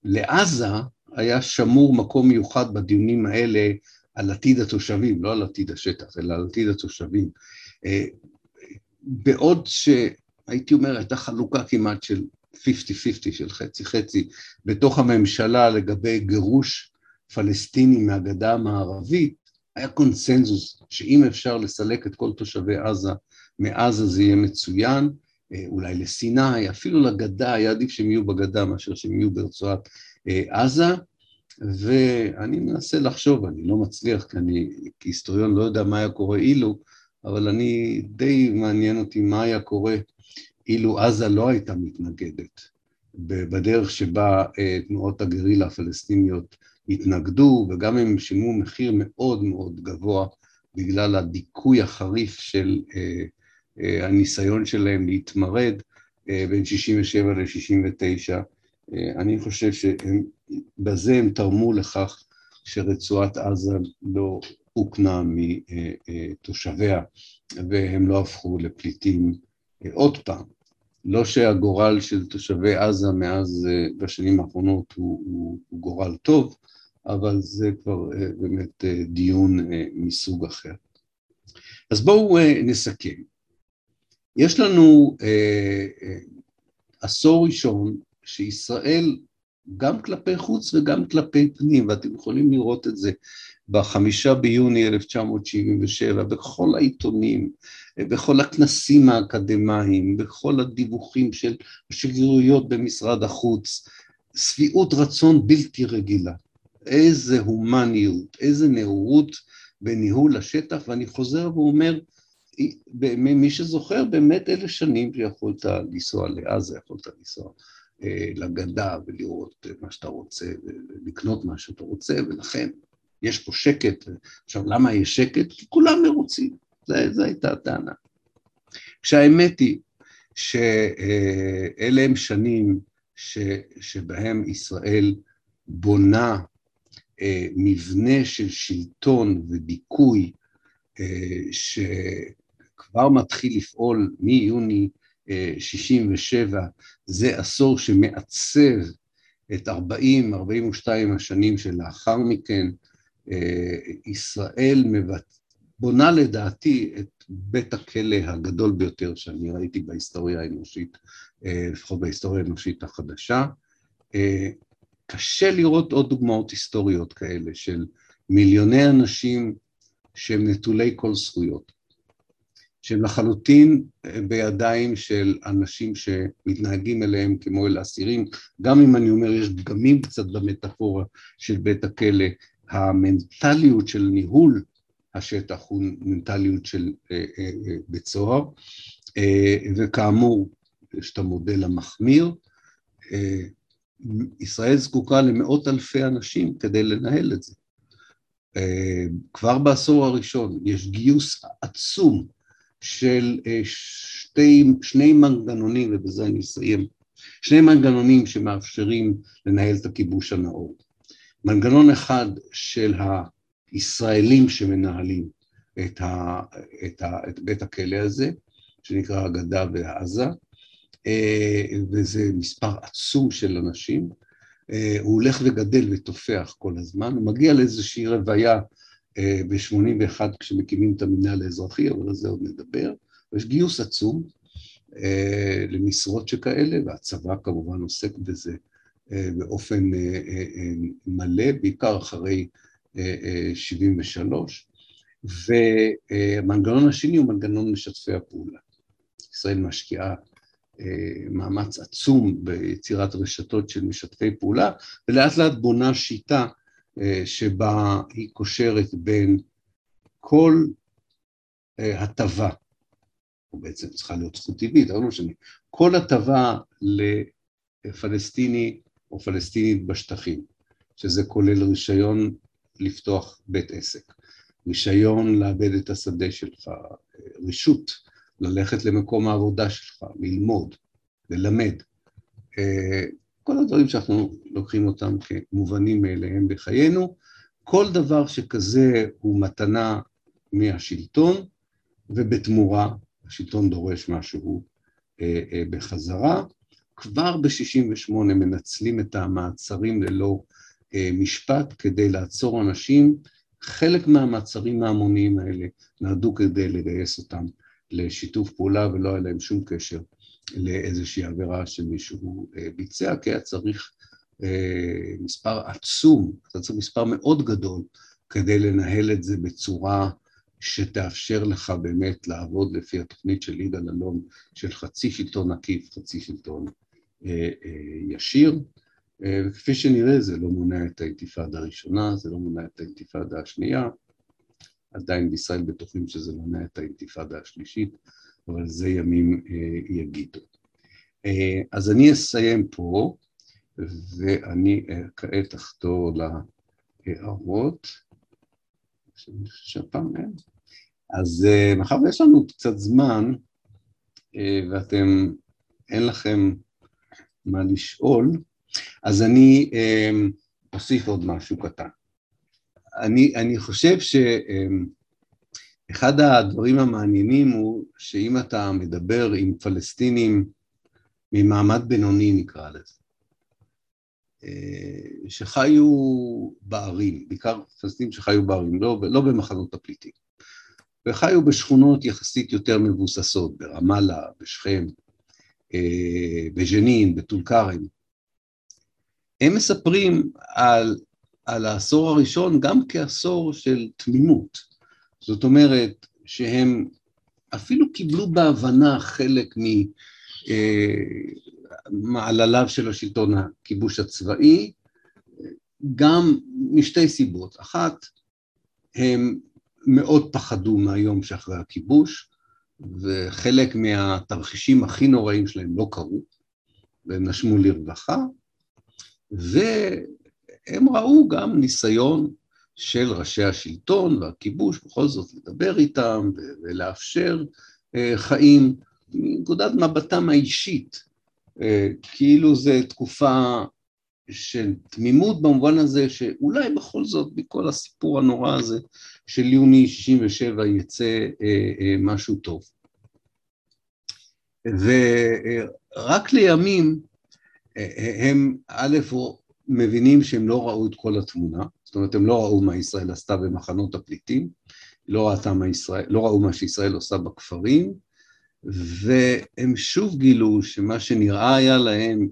לעזה היה שמור מקום מיוחד בדיונים האלה על עתיד התושבים, לא על עתיד השטח, אלא על עתיד התושבים. בעוד שהייתי אומר, הייתה חלוקה כמעט של 50-50 של חצי חצי בתוך הממשלה לגבי גירוש פלסטינים מהגדה המערבית, היה קונסנזוס שאם אפשר לסלק את כל תושבי עזה מעזה זה יהיה מצוין, אה, אולי לסיני, אפילו לגדה, היה עדיף שהם יהיו בגדה מאשר שהם יהיו ברצועת אה, עזה, ואני מנסה לחשוב, אני לא מצליח כי אני כהיסטוריון לא יודע מה היה קורה אילו, אבל אני די מעניין אותי מה היה קורה אילו עזה לא הייתה מתנגדת. בדרך שבה אה, תנועות הגרילה הפלסטיניות התנגדו, וגם הם שילמו מחיר מאוד מאוד גבוה בגלל הדיכוי החריף של אה, אה, הניסיון שלהם להתמרד בין 67' ל-69'. אני חושב שבזה הם תרמו לכך שרצועת עזה לא הוקנה מתושביה והם לא הפכו לפליטים עוד פעם. לא שהגורל של תושבי עזה מאז, אה, בשנים האחרונות, הוא, הוא, הוא גורל טוב, אבל זה כבר אה, באמת אה, דיון מסוג אחר. אז בואו נסכם. יש לנו עשור ראשון שישראל גם כלפי חוץ וגם כלפי פנים, ואתם יכולים לראות את זה בחמישה ביוני 1977, בכל העיתונים, בכל הכנסים האקדמיים, בכל הדיווחים של השגרירויות במשרד החוץ, שביעות רצון בלתי רגילה. איזה הומניות, איזה נאורות בניהול השטח, ואני חוזר ואומר, מי שזוכר, באמת אלה שנים שיכולת לנסוע לעזה, יכולת לנסוע אה, לגדה ולראות מה שאתה רוצה, ולקנות מה שאתה רוצה, ולכן יש פה שקט. עכשיו, למה יש שקט? כי כולם מרוצים, זו הייתה הטענה. כשהאמת היא שאלה הם שנים ש, שבהם ישראל בונה אה, מבנה של שלטון ודיכוי אה, שכבר מתחיל לפעול מיוני 67, זה עשור שמעצב את 40-42 השנים שלאחר מכן, אה, ישראל בונה לדעתי את בית הכלא הגדול ביותר שאני ראיתי בהיסטוריה האנושית, אה, לפחות בהיסטוריה האנושית החדשה. אה, קשה לראות עוד דוגמאות היסטוריות כאלה של מיליוני אנשים שהם נטולי כל זכויות. שהם לחלוטין אה, בידיים של אנשים שמתנהגים אליהם כמו אל אסירים, גם אם אני אומר יש פגמים קצת במטאפורה של בית הכלא, המנטליות של ניהול השטח הוא מנטליות של אה, אה, בית סוהר, וכאמור יש את המודל המחמיר, ישראל זקוקה למאות אלפי אנשים כדי לנהל את זה. כבר בעשור הראשון יש גיוס עצום של שתי, שני מנגנונים, ובזה אני אסיים, שני מנגנונים שמאפשרים לנהל את הכיבוש הנאור. מנגנון אחד של הישראלים שמנהלים את, ה, את, ה, את בית הכלא הזה, שנקרא הגדה ועזה, אה, וזה מספר עצום של אנשים, אה, הוא הולך וגדל ותופח כל הזמן, הוא מגיע לאיזושהי רוויה אה, ב-81 כשמקימים את המינהל האזרחי, אבל על זה עוד נדבר, ויש גיוס עצום למשרות שכאלה, והצבא כמובן עוסק בזה באופן מלא, בעיקר אחרי 73, והמנגנון השני הוא מנגנון משתפי הפעולה. ישראל משקיעה אה, מאמץ עצום ביצירת רשתות של משתפי פעולה, ולאט לאט בונה שיטה אה, שבה היא קושרת בין כל אה, הטבה, או בעצם צריכה להיות זכות טבעית, אבל לא משנה, כל הטבה לפלסטיני או פלסטינית בשטחים, שזה כולל רישיון לפתוח בית עסק, רישיון לאבד את השדה שלך, רישות ללכת למקום העבודה שלך, ללמוד, ללמד. אה, כל הדברים שאנחנו לוקחים אותם כמובנים מאליהם בחיינו, כל דבר שכזה הוא מתנה מהשלטון, ובתמורה השלטון דורש משהו אה, אה, בחזרה. כבר ב-68' מנצלים את המעצרים ללא משפט כדי לעצור אנשים. חלק מהמעצרים ההמוניים האלה נועדו כדי לגייס אותם לשיתוף פעולה ולא היה להם שום קשר לאיזושהי עבירה שמישהו אה, ביצע, כי היה צריך אה, מספר עצום, אתה צריך מספר מאוד גדול כדי לנהל את זה בצורה שתאפשר לך באמת לעבוד לפי התוכנית של יגאל אלון של חצי שלטון עקיף, חצי שלטון אה, ישיר. וכפי שנראה זה לא מונע את האינתיפאדה הראשונה, זה לא מונע את האינתיפאדה השנייה, עדיין בישראל בטוחים שזה מונע את האינתיפאדה השלישית, אבל זה ימים אה, יגידו. אה, אז אני אסיים פה, ואני אה, כעת אחתור להערות. שהפעם אין. אז אה, מאחר ויש לנו קצת זמן, אה, ואתם, אין לכם מה לשאול, אז אני אה, אוסיף עוד משהו קטן. אני, אני חושב שאחד הדברים המעניינים הוא שאם אתה מדבר עם פלסטינים ממעמד בינוני נקרא לזה, שחיו בערים, בעיקר פלסטינים שחיו בערים, לא, לא במחנות הפליטים, וחיו בשכונות יחסית יותר מבוססות, ברמאללה, בשכם, בג'נין, בטול כרם. הם מספרים על על העשור הראשון גם כעשור של תמימות. זאת אומרת שהם אפילו קיבלו בהבנה חלק ממעלליו של השלטון הכיבוש הצבאי, גם משתי סיבות. אחת, הם מאוד פחדו מהיום שאחרי הכיבוש, וחלק מהתרחישים הכי נוראים שלהם לא קרו, והם נשמו לרווחה, ו... הם ראו גם ניסיון של ראשי השלטון והכיבוש בכל זאת לדבר איתם ולאפשר אה, חיים מנקודת מבטם האישית, אה, כאילו זו תקופה של תמימות במובן הזה שאולי בכל זאת מכל הסיפור הנורא הזה של יוני 67 יצא אה, משהו טוב. ורק לימים הם א', מבינים שהם לא ראו את כל התמונה, זאת אומרת הם לא ראו מה ישראל עשתה במחנות הפליטים, לא, מה ישראל, לא ראו מה שישראל עושה בכפרים, והם שוב גילו שמה שנראה היה להם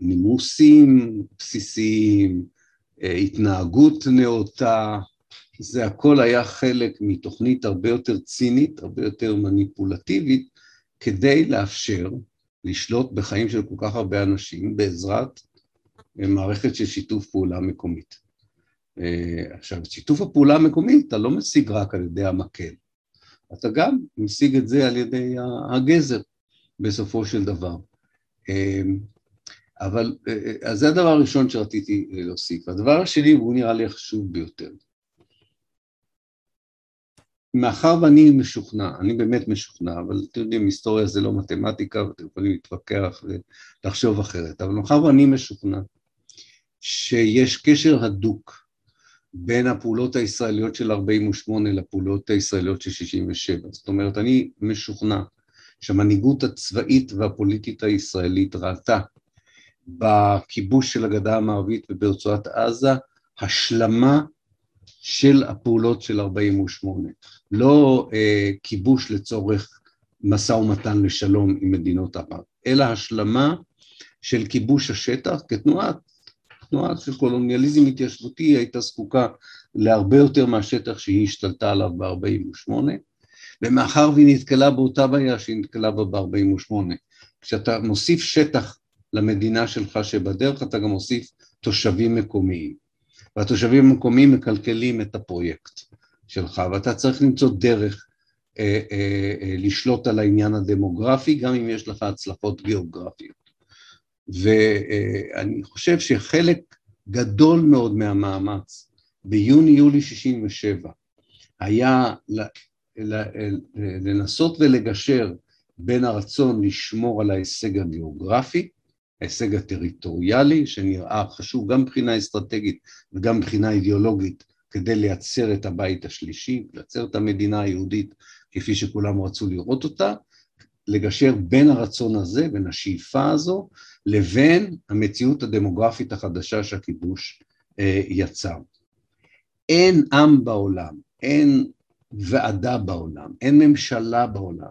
כנימוסים בסיסיים, אה, התנהגות נאותה, זה הכל היה חלק מתוכנית הרבה יותר צינית, הרבה יותר מניפולטיבית, כדי לאפשר לשלוט בחיים של כל כך הרבה אנשים בעזרת מערכת של שיתוף פעולה מקומית. אה, עכשיו, שיתוף הפעולה המקומי אתה לא משיג רק על ידי המקל, אתה גם משיג את זה על ידי הגזר בסופו של דבר. אה, אבל אז זה הדבר הראשון שרציתי להוסיף. הדבר השני, והוא נראה לי החשוב ביותר, מאחר ואני משוכנע, אני באמת משוכנע, אבל אתם יודעים, היסטוריה זה לא מתמטיקה ואתם יכולים להתווכח ולחשוב אחרת, אבל מאחר ואני משוכנע שיש קשר הדוק בין הפעולות הישראליות של 48' לפעולות הישראליות של 67'. זאת אומרת, אני משוכנע שהמנהיגות הצבאית והפוליטית הישראלית ראתה בכיבוש של הגדה המערבית וברצועת עזה השלמה של הפעולות של 48'. לא אה, כיבוש לצורך משא ומתן לשלום עם מדינות ערב, אלא השלמה של כיבוש השטח כתנועת תנועה של קולוניאליזם התיישבותי הייתה זקוקה להרבה יותר מהשטח שהיא השתלטה עליו ב-48, ומאחר והיא נתקלה באותה בעיה שהיא נתקלה בה ב-48, כשאתה מוסיף שטח למדינה שלך שבדרך, אתה גם מוסיף תושבים מקומיים, והתושבים המקומיים מקלקלים את הפרויקט שלך, ואתה צריך למצוא דרך אה, אה, אה, לשלוט על העניין הדמוגרפי, גם אם יש לך הצלחות גיאוגרפיות. ואני חושב שחלק גדול מאוד מהמאמץ ביוני-יולי 67' היה לנסות ולגשר בין הרצון לשמור על ההישג הגיאוגרפי, ההישג הטריטוריאלי, שנראה חשוב גם מבחינה אסטרטגית וגם מבחינה אידיאולוגית, כדי לייצר את הבית השלישי, לייצר את המדינה היהודית כפי שכולם רצו לראות אותה, לגשר בין הרצון הזה, בין השאיפה הזו, לבין המציאות הדמוגרפית החדשה שהכיבוש אה, יצר. אין עם בעולם, אין ועדה בעולם, אין ממשלה בעולם,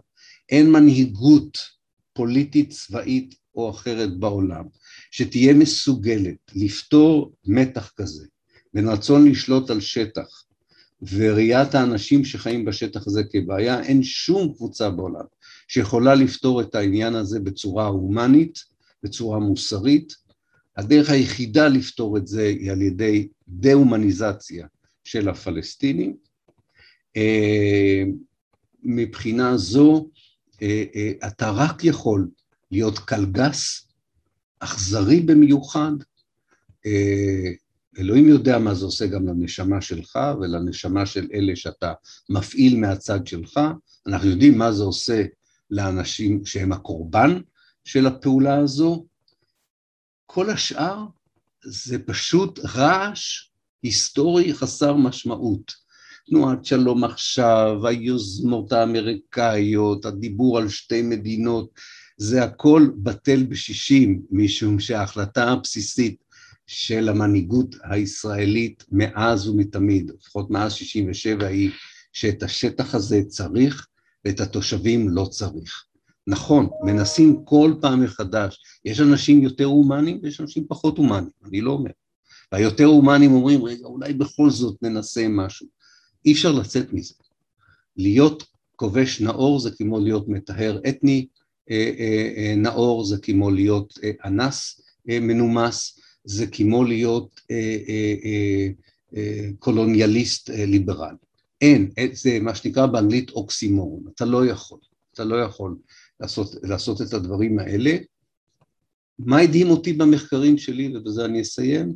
אין מנהיגות פוליטית, צבאית או אחרת בעולם, שתהיה מסוגלת לפתור מתח כזה בין רצון לשלוט על שטח וראיית האנשים שחיים בשטח הזה כבעיה, אין שום קבוצה בעולם שיכולה לפתור את העניין הזה בצורה הומנית, בצורה מוסרית. הדרך היחידה לפתור את זה היא על ידי דה-הומניזציה של הפלסטינים. אה, מבחינה זו אה, אה, אתה רק יכול להיות קלגס, אכזרי במיוחד, אלוהים יודע מה זה עושה גם לנשמה שלך ולנשמה של אלה שאתה מפעיל מהצד שלך, אנחנו יודעים מה זה עושה לאנשים שהם הקורבן של הפעולה הזו. כל השאר זה פשוט רעש היסטורי חסר משמעות. תנועת שלום עכשיו, היוזמות האמריקאיות, הדיבור על שתי מדינות, זה הכל בטל בשישים, משום שההחלטה הבסיסית של המנהיגות הישראלית מאז ומתמיד, לפחות מאז 67' היא שאת השטח הזה צריך ואת התושבים לא צריך. נכון, מנסים כל פעם מחדש, יש אנשים יותר הומניים ויש אנשים פחות הומניים, אני לא אומר. והיותר הומניים אומרים, רגע, אולי בכל זאת ננסה משהו. אי אפשר לצאת מזה. להיות כובש נאור זה כמו להיות מטהר אתני אה, אה, אה, נאור, זה כמו להיות אנס מנומס, זה כמו להיות קולוניאליסט ליברל. אין, זה מה שנקרא באנגלית אוקסימורון, אתה לא יכול, אתה לא יכול לעשות, לעשות את הדברים האלה. מה הדהים אותי במחקרים שלי, ובזה אני אסיים?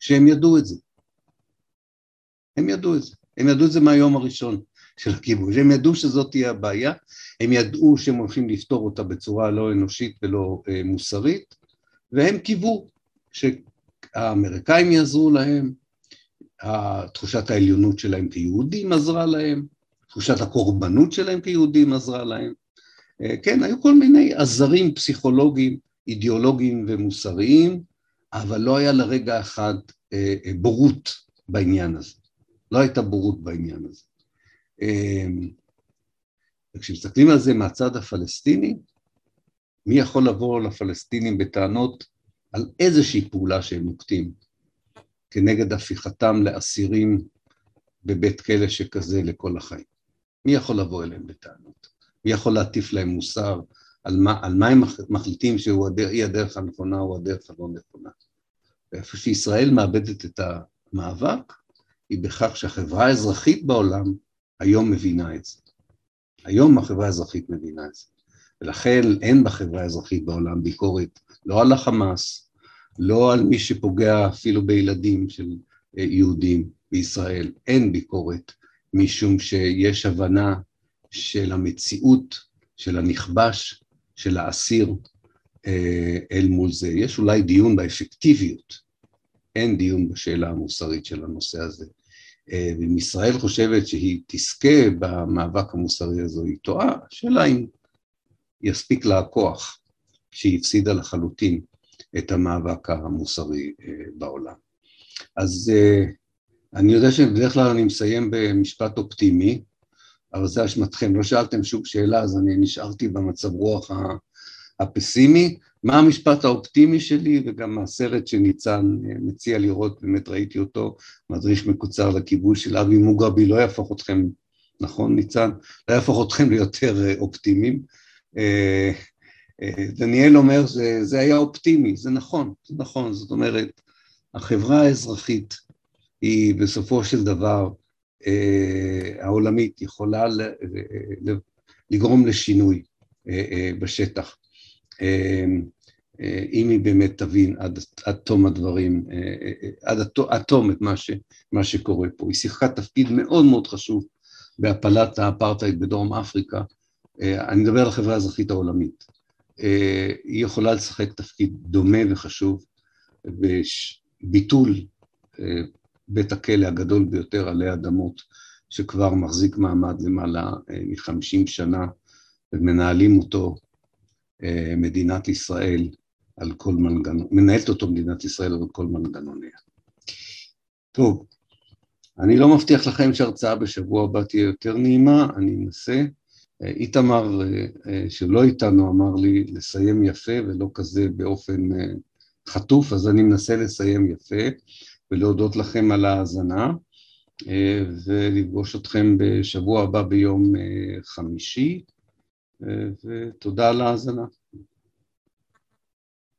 שהם ידעו את זה. הם ידעו את זה. הם ידעו את זה מהיום הראשון של הכיבוש. הם ידעו שזאת תהיה הבעיה, הם ידעו שהם הולכים לפתור אותה בצורה לא אנושית ולא אה, מוסרית, והם קיוו שהאמריקאים יעזרו להם, תחושת העליונות שלהם כיהודים עזרה להם, תחושת הקורבנות שלהם כיהודים עזרה להם. אה, כן, היו כל מיני עזרים פסיכולוגיים, אידיאולוגיים ומוסריים, אבל לא היה לרגע אחד אה, אה, בורות בעניין הזה. לא הייתה בורות בעניין הזה. וכשמסתכלים על זה מהצד הפלסטיני, מי יכול לבוא לפלסטינים בטענות על איזושהי פעולה שהם נוקטים כנגד הפיכתם לאסירים בבית כלא שכזה לכל החיים. מי יכול לבוא אליהם בטענות? מי יכול להטיף להם מוסר על מה, על מה הם מחליטים שהיא הדרך הנכונה או הדרך הלא נכונה? ואיפה שישראל מאבדת את המאבק, היא בכך שהחברה האזרחית בעולם היום מבינה את זה. היום החברה האזרחית מבינה את זה. ולכן אין בחברה האזרחית בעולם ביקורת לא על החמאס, לא על מי שפוגע אפילו בילדים של יהודים בישראל, אין ביקורת, משום שיש הבנה של המציאות, של הנכבש, של האסיר אה, אל מול זה. יש אולי דיון באפקטיביות, אין דיון בשאלה המוסרית של הנושא הזה. אה, ואם ישראל חושבת שהיא תזכה במאבק המוסרי הזה, היא טועה, השאלה אם יספיק לה הכוח שהיא הפסידה לחלוטין את המאבק המוסרי אה, בעולם. אז אני יודע שבדרך כלל אני מסיים במשפט אופטימי, אבל זה אשמתכם, לא שאלתם שום שאלה, אז אני נשארתי במצב רוח הפסימי. מה המשפט האופטימי שלי, וגם הסרט שניצן אה, מציע לראות, באמת ראיתי אותו, מדריך מקוצר לכיבוש של אבי מוגרבי, לא יהפוך אתכם, נכון ניצן? לא יהפוך אתכם ליותר אה, אופטימיים. אה, דניאל אומר שזה היה אופטימי, זה נכון, זה נכון, זאת אומרת, החברה האזרחית היא בסופו של דבר העולמית יכולה לגרום לשינוי בשטח. אמ, אה, אם היא באמת תבין עד, עד תום הדברים, אה, אה, עד, עד תום את מה, ש, מה שקורה פה. היא שיחקה תפקיד מאוד מאוד חשוב בהפלת האפרטהייד בדרום אפריקה. אני מדבר על החברה האזרחית העולמית. היא יכולה לשחק תפקיד דומה וחשוב בביטול בית הכלא הגדול ביותר עלי אדמות, שכבר מחזיק מעמד למעלה מחמישים שנה, ומנהלים אותו אה, מדינת ישראל על כל מנגנון, מנהלת אותו מדינת ישראל על כל מנגנוניה. טוב, אני לא מבטיח לכם שהרצאה בשבוע הבא תהיה יותר נעימה, אני אנסה. אה, איתמר, אה, שלא איתנו, אמר לי לסיים יפה ולא כזה באופן חטוף, אז אני מנסה לסיים יפה ולהודות לכם על ההאזנה ולפגוש אתכם בשבוע הבא ביום חמישי. ותודה על ההאזנה.